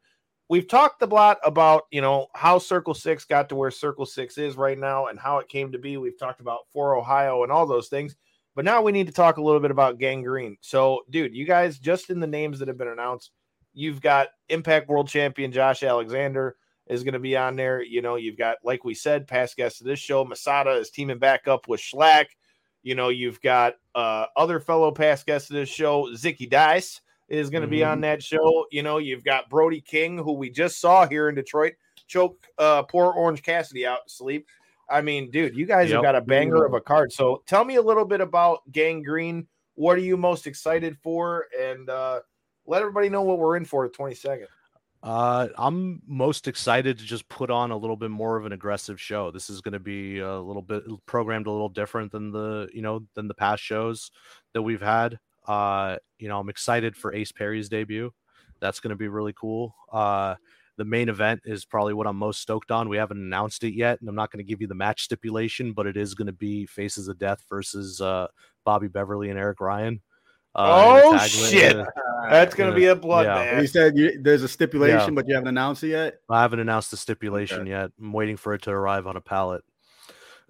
we've talked a lot about, you know, how Circle Six got to where Circle Six is right now and how it came to be. We've talked about for Ohio and all those things. But now we need to talk a little bit about Gangrene. So, dude, you guys, just in the names that have been announced, you've got Impact World Champion Josh Alexander is going to be on there. You know, you've got, like we said, past guests of this show, Masada is teaming back up with Shlak. You know, you've got uh, other fellow past guests of this show, Zicky Dice is going to be on that show. You know, you've got Brody King, who we just saw here in Detroit, choke uh, poor Orange Cassidy out to sleep. I mean, dude, you guys have got a banger of a card. So tell me a little bit about Gangrene. What are you most excited for? And uh, let everybody know what we're in for the 22nd. Uh, I'm most excited to just put on a little bit more of an aggressive show. This is going to be a little bit programmed a little different than the you know than the past shows that we've had. Uh, you know, I'm excited for Ace Perry's debut. That's going to be really cool. Uh, the main event is probably what I'm most stoked on. We haven't announced it yet, and I'm not going to give you the match stipulation, but it is going to be Faces of Death versus uh, Bobby Beverly and Eric Ryan. Uh, Oh, shit. uh, That's going to Yeah. be a bloodbath. You said you, there's a stipulation, Yeah. but you haven't announced it yet. I haven't announced the stipulation yet. I'm waiting for it to arrive on a pallet.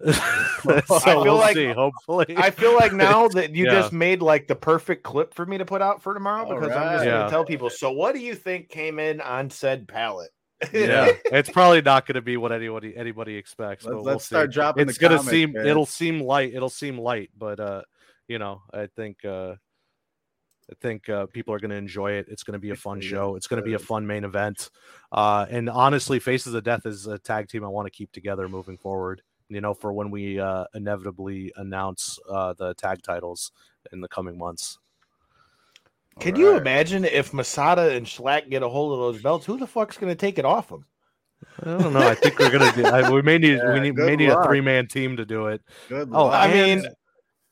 so I feel we'll like- see. Hopefully, I feel like now that you Yeah. just made like the perfect clip for me to put out for tomorrow All because I'm just right. going to tell people. So, what do you think came in on said pallet? yeah, it's probably not going to be what anybody anybody expects. Let's, but we'll let's start dropping. It's gonna seem man. it'll seem light. It'll seem light, but uh, you know, I think uh, I think uh, people are going to enjoy it. It's going to be a fun show. It's going to be a fun main event. Uh, and honestly, Faces of Death is a tag team I want to keep together moving forward. You know, for when we uh, inevitably announce uh, the tag titles in the coming months. Can you imagine if Masada and Shlak get a hold of those belts? Who the fuck's going to take it off them? I don't know. I think we're gonna do. I, we may need Yeah, we need good may need a three man team to do it. Good Oh, luck. I mean,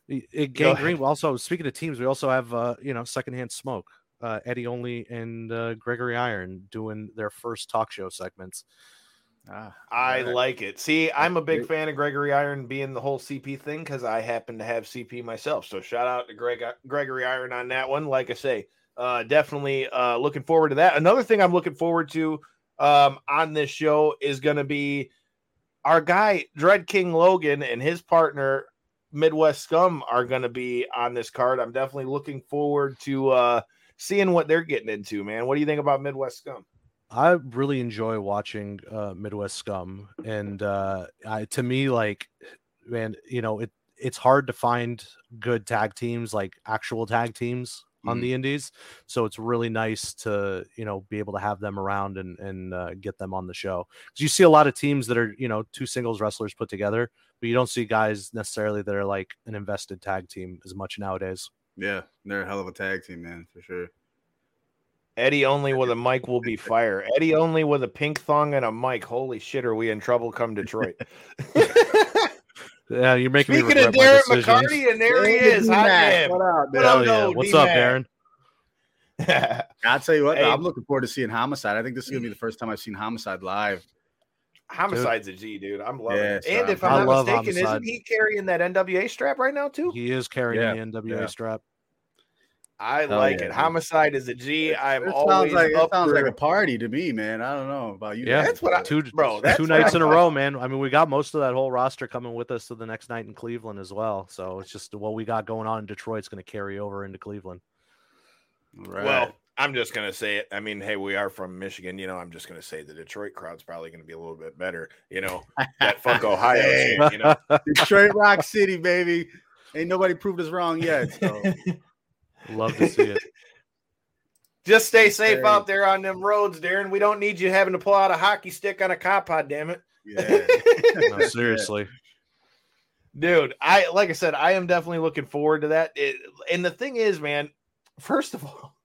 it- it- Go Gangrene. Also, speaking of teams, we also have uh, you know secondhand smoke. Uh, Eddie Only and uh, Gregory Iron doing their first talk show segments. Ah, I alright. like it. See, I'm a big fan of Gregory Iron being the whole CP thing because I happen to have CP myself. So shout out to Greg Gregory Iron on that one. Like I say, uh, definitely uh, looking forward to that. Another thing I'm looking forward to um, on this show is going to be our guy Dread King Logan and his partner Midwest Scum are going to be on this card. I'm definitely looking forward to uh, seeing what they're getting into. Man, what do you think about Midwest Scum? I really enjoy watching uh, Midwest Scum, and uh, I, to me, like, man, you know, it it's hard to find good tag teams, like actual tag teams, on Mhm. the indies. So it's really nice to you know be able to have them around and and uh, get them on the show because you see a lot of teams that are you know two singles wrestlers put together, but you don't see guys necessarily that are like an invested tag team as much nowadays. Yeah, they're a hell of a tag team, man, for sure. Eddie only with a mic will be fire. Eddie only with a pink thong and a mic. Holy shit, are we in trouble? Come Detroit. Yeah, you're making me Speaking of regret Darren my decisions. McCarty, and there he is. Hot damn. What up, What man? Up, yeah. though, What's up, D-Man? Darren? I'll tell you what, Hey. I'm looking forward to seeing Homicide. I think this is gonna be the first time I've seen Homicide live. Homicide's a G, dude. I'm loving Yeah, it. And if I I'm love not mistaken, Homicide. isn't he carrying that NWA strap right now too? He is carrying Yeah, the NWA yeah. strap. I Hell like yeah, it. dude. Homicide is a G. I'm It always sounds like it sounds for like a party to me, man. I don't know about you. Yeah, That's what I- two bro, that's two nights in a row, man. I mean, we got most of that whole roster coming with us to the next night in Cleveland as well. So it's just what we got going on in Detroit's going to carry over into Cleveland. Right. Well, I'm just gonna say it. I mean, hey, we are from Michigan. You know, I'm just gonna say the Detroit crowd's probably gonna be a little bit better. You know, that fuck Ohio Hey. shit. You know, Detroit Rock City, baby. Ain't nobody proved us wrong yet. So Love to see it. just stay safe Hey. out there on them roads, Darren. We don't need you having to pull out a hockey stick on a cop pod. Damn it. yeah. No, seriously. dude i like i said i am definitely looking forward to that It- and the thing is man first of all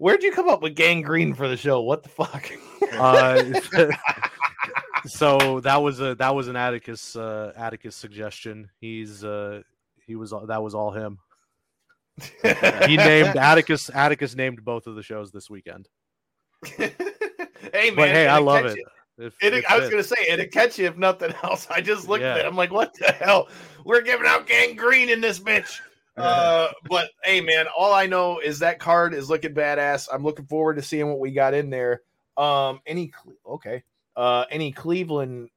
where'd you come up with gangrene for the show what the fuck Uh, so that was a that was an Atticus uh, Atticus suggestion. He's uh, he was that was all him. He named Atticus Atticus named both of the shows this weekend. hey man But hey, I love it. If- It, if I was it- gonna say it'd catch you if nothing else. I just looked at it. I'm like, what the hell? We're giving out gangrene in this bitch. Uh, but hey, man, all I know is that card is looking badass. I'm looking forward to seeing what we got in there. Um, any okay, uh, any Cleveland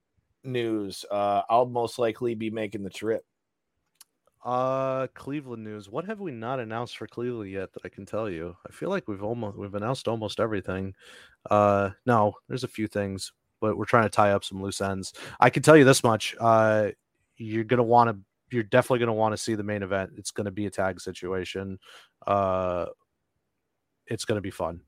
news? Uh, I'll most likely be making the trip. Uh, Cleveland news. What have we not announced for Cleveland yet that I can tell you? I feel like we've almost we've announced almost everything. Uh, no, there's a few things, but we're trying to tie up some loose ends. I can tell you this much. Uh, you're gonna want to. You're definitely gonna want to see the main event. It's gonna be a tag situation. Uh, it's gonna be fun.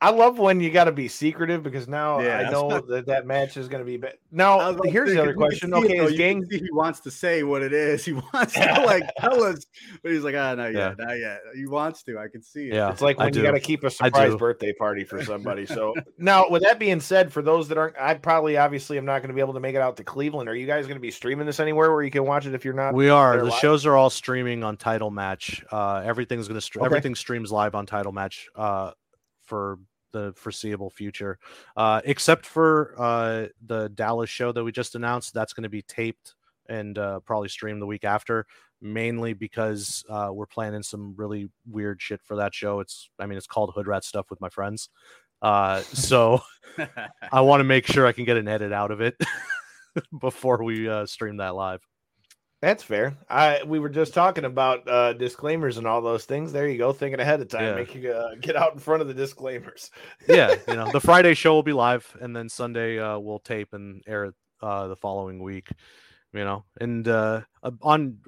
I love when you got to be secretive because now Yeah, I know what- that that match is going to be. Ba- now, was about to here's say, the other question. see it, Okay, though. is gang he wants to say what it is. He wants to like tell us, but he's like, ah, not Yeah. not yet. He wants to. I can see it. Yeah. It's like when you got to keep a surprise birthday party for somebody. So now, with that being said, for those that aren't, I probably obviously am not going to be able to make it out to Cleveland. Are you guys going to be streaming this anywhere where you can watch it if you're not? We are. The live? shows are all streaming on Title Match. Uh, everything's gonna str- Okay. everything streams live on Title Match. Uh, for the foreseeable future, uh, except for uh the Dallas show that we just announced. That's going to be taped and uh, probably streamed the week after. Mainly because uh, we're planning some really weird shit for that show. It's, I mean, it's called Hood Rat Stuff with my friends. Uh, so I want to make sure I can get an edit out of it before we uh, stream that live. That's fair. I we were just talking about uh, disclaimers and all those things. There you go, thinking ahead of time. Yeah. Make you uh, get out in front of the disclaimers. yeah, you know, the Friday show will be live, and then Sunday uh, we'll tape and air it uh, the following week. You know, and uh, uh, on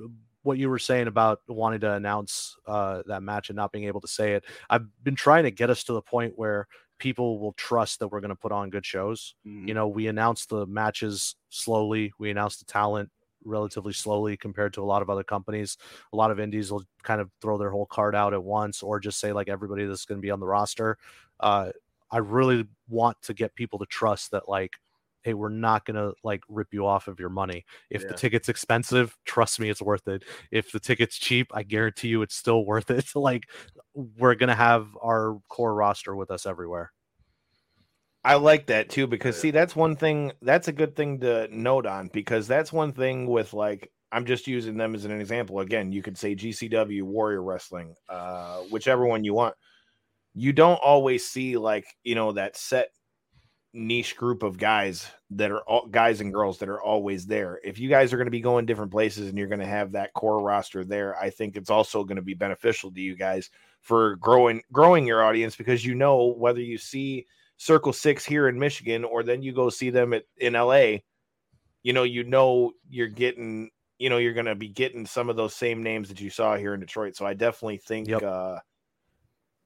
what you were saying about wanting to announce uh, that match and not being able to say it, I've been trying to get us to the point where people will trust that we're going to put on good shows. Mhm. You know, we announce the matches slowly, we announce the talent relatively slowly compared to a lot of other companies. A lot of indies will kind of throw their whole card out at once or just say like everybody that's going to be on the roster. Uh, I really want to get people to trust that like, hey, we're not going to like rip you off of your money. If the ticket's expensive, trust me, it's worth it. If the ticket's cheap, I guarantee you it's still worth it. like, we're going to have our core roster with us everywhere. I like that too because see that's one thing that's a good thing to note on because that's one thing with like I'm just using them as an example. Again you could say GCW Warrior Wrestling uh whichever one you want. You don't always see like you know that set niche group of guys that are all guys and girls that are always there. If you guys are going to be going different places and you're going to have that core roster there I think it's also going to be beneficial to you guys for growing growing your audience because you know whether you see Circle Six here in Michigan, or then you go see them at in LA, you know, you know you're getting you know you're going to be getting some of those same names that you saw here in Detroit. So I definitely think. Yep. uh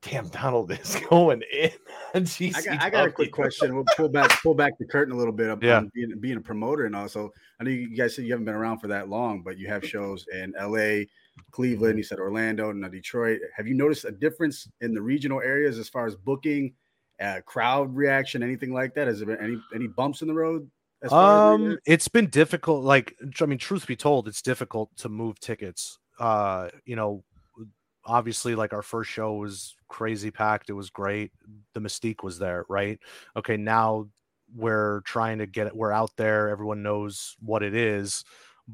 Damn, Donald is going in. on I got, I got a quick question. We'll pull back pull back the curtain a little bit up Yeah. being, being a promoter and also I know you guys said you haven't been around for that long, but you have shows in LA, Cleveland, you said Orlando, and now Detroit. Have you noticed a difference in the regional areas as far as booking, uh, crowd reaction, anything like that? Has there been any any bumps in the road? As far as Um, it's been difficult. Like, I mean, truth be told, it's difficult to move tickets. Uh, you know, obviously, like our first show was crazy packed. It was great. The mystique was there, right? Okay, now we're trying to get it. We're out there. Everyone knows what it is,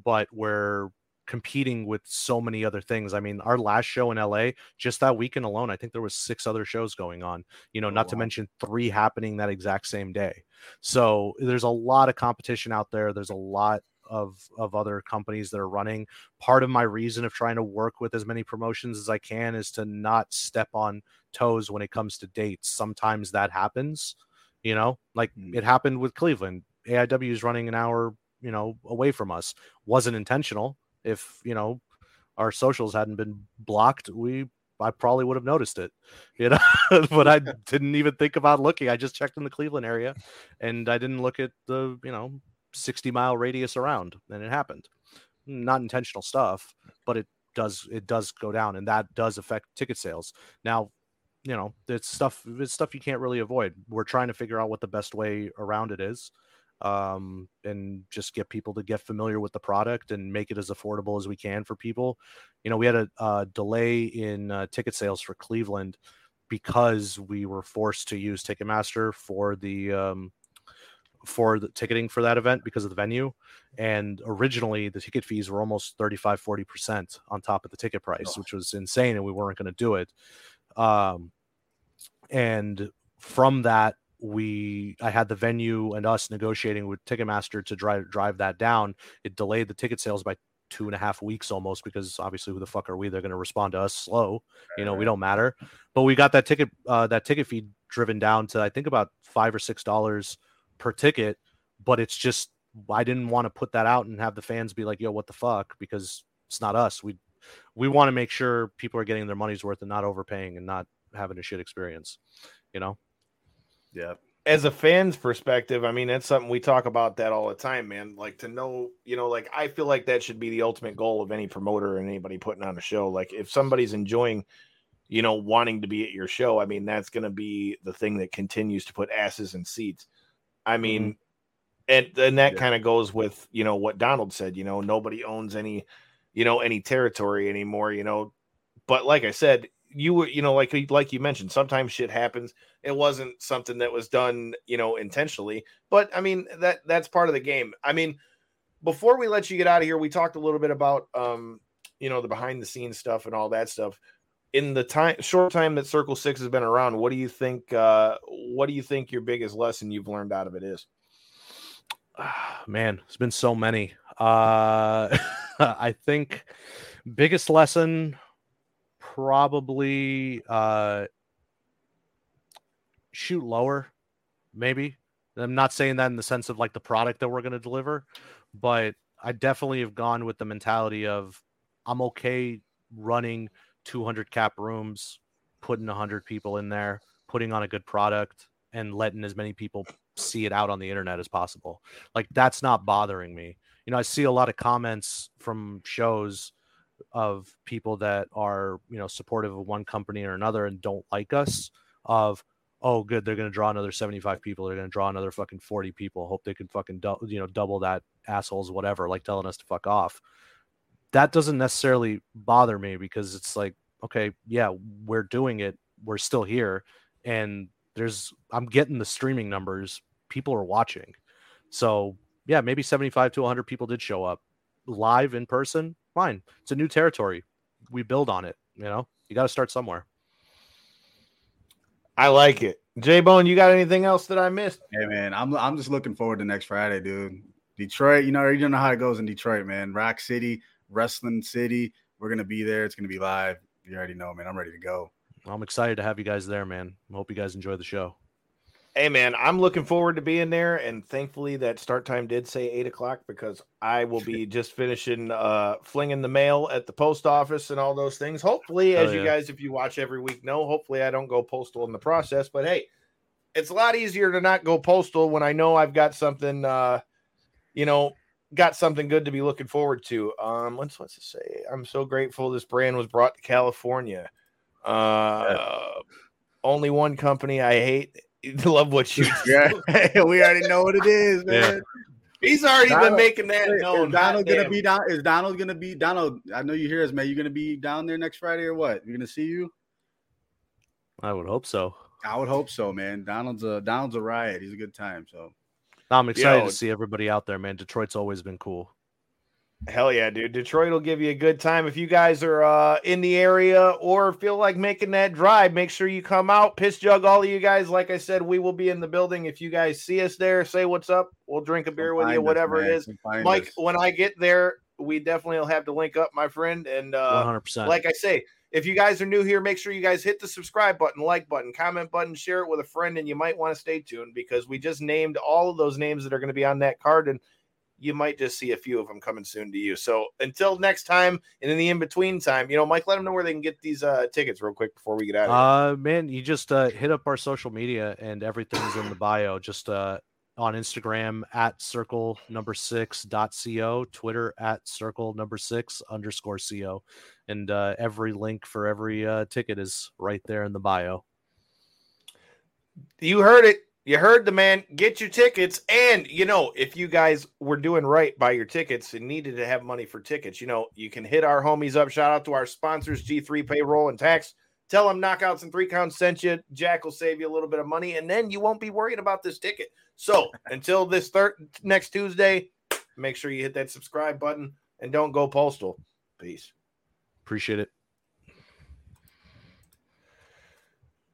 but we're competing with so many other things. I mean, our last show in LA, just that weekend alone, I think there was six other shows going on. You know, Oh, not to mention three happening that exact same day. So there's a lot of competition out there. There's a lot of of other companies that are running. Part of my reason of trying to work with as many promotions as I can is to not step on toes when it comes to dates. Sometimes that happens, you know, like Mm. it happened with Cleveland. AIW is running an hour, you know, away from us. Wasn't intentional. If you know our socials hadn't been blocked, we I probably would have noticed it, you know. but I didn't even think about looking. I just checked in the Cleveland area, and I didn't look at the you know 60 mile radius around, and it happened. Not intentional stuff, but it does it does go down, and that does affect ticket sales. Now, you know, it's stuff it's stuff you can't really avoid. We're trying to figure out what the best way around it is um, and just get people to get familiar with the product and make it as affordable as we can for people. You know, we had a, uh delay in uh, ticket sales for Cleveland because we were forced to use Ticketmaster for the um, for the ticketing for that event because of the venue. And originally, the ticket fees were almost 35 40% on top of the ticket price, which was insane, and we weren't going to do it. Um, and from that, we I had the venue and us negotiating with Ticketmaster to drive drive that down. It delayed the ticket sales by two and a half weeks almost because obviously who the fuck are we? They're going to respond to us slow. You know, we don't matter. But we got that ticket uh, that ticket fee driven down to I think about five or six dollars per ticket. But it's just I didn't want to put that out and have the fans be like, "Yo, what the fuck?" Because it's not us. We we want to make sure people are getting their money's worth and not overpaying and not having a shit experience. You know. Yeah. as a fan's perspective, I mean, that's something we talk about that all the time, man. Like to know, you know, like I feel like that should be the ultimate goal of any promoter and anybody putting on a show. Like if somebody's enjoying, you know, wanting to be at your show, I mean, that's going to be the thing that continues to put asses in seats. I mm-hmm. mean, and and that Yeah. kind of goes with you know what Donald said. You know, nobody owns any, you know, any territory anymore. You know, but like I said, you were, you know, like like you mentioned, sometimes shit happens. It wasn't something that was done, you know, intentionally. But I mean, that that's part of the game. I mean, before we let you get out of here, we talked a little bit about, um, you know, the behind the scenes stuff and all that stuff. In the time, short time that Circle Six has been around, what do you think? Uh, what do you think your biggest lesson you've learned out of it is? man, it's been so many. Uh, I think biggest lesson probably uh, shoot lower, maybe. I'm not saying that in the sense of like the product that we're going to deliver, but I definitely have gone with the mentality of I'm okay running 200 cap rooms, putting 100 people in there, putting on a good product, and letting as many people see it out on the internet as possible. Like that's not bothering me. You know, I see a lot of comments from shows of people that are, you know, supportive of one company or another and don't like us of oh good they're going to draw another 75 people they're going to draw another fucking 40 people hope they can fucking dou- you know double that assholes whatever like telling us to fuck off. That doesn't necessarily bother me because it's like okay yeah we're doing it we're still here and there's i'm getting the streaming numbers people are watching. So yeah maybe 75 to 100 people did show up live in person fine it's a new territory we build on it you know you got to start somewhere I like it. J Bone, you got anything else that I missed? Hey man, I'm I'm just looking forward to next Friday, dude. Detroit, you know, you don't know how it goes in Detroit, man. Rock City, Wrestling City. We're gonna be there. It's gonna be live. You already know, man. I'm ready to go. i'm excited to have you guys there man i hope you guys enjoy the show Hey man, I'm looking forward to being there, and thankfully that start time did say eight o'clock because I will be just finishing uh flinging the mail at the post office and all those things. Hopefully, as you guys, if you watch every week, know, hopefully I don't go postal in the process. But hey, it's a lot easier to not go postal when I know I've got something, uh, you know, got something good to be looking forward to. Um, what's what's it say? I'm so grateful this brand was brought to California. Uh, only one company I hate. Love what you. Yeah, we already know what it is, Yeah. man. He's already been making that Is known. Donald gonna Goddamn. be down? Is Donald gonna be Donald? I know you hear us, man. You gonna be down there next Friday or what? You gonna see you? I would hope so. I would hope so, man. Donald's a Donald's a riot. He's a good time. So I'm excited Yo. to see everybody out there, man. Detroit's always been cool. Hell yeah, dude. Detroit will give you a good time. If you guys are uh, in the area or feel like making that drive, make sure you come out. Piss jug, all of you guys. Like I said, we will be in the building. If you guys see us there, say what's up. We'll drink a beer with you, whatever man. it is. Come find Mike, us. when I get there, we definitely will have to link up, my friend. And uh, 100%. like I say, if you guys are new here, make sure you guys hit the subscribe button, like button, comment button, share it with a friend, and you might want to stay tuned because we just named all of those names that are going to be on that card, and you might just see a few of them coming soon to you. So until next time, and in the in between time, you know, Mike, let them know where they can get these uh, tickets real quick before we get out of here. Uh, man, you just uh, hit up our social media and everything's in the bio. Just uh, on Instagram at circle number six dot co, Twitter at circle number six underscore co, and uh, every link for every uh, ticket is right there in the bio. you heard it. You heard the man. Get your tickets. And, you know, if you guys were doing right by your tickets and needed to have money for tickets, you know, you can hit our homies up. Shout out to our sponsors, G3 Payroll and Tax. Tell them Knockouts and Three Counts sent you. Jack will save you a little bit of money, and then you won't be worried about this ticket. So until this third next Tuesday, make sure you hit that subscribe button and don't go postal. Peace. Appreciate it.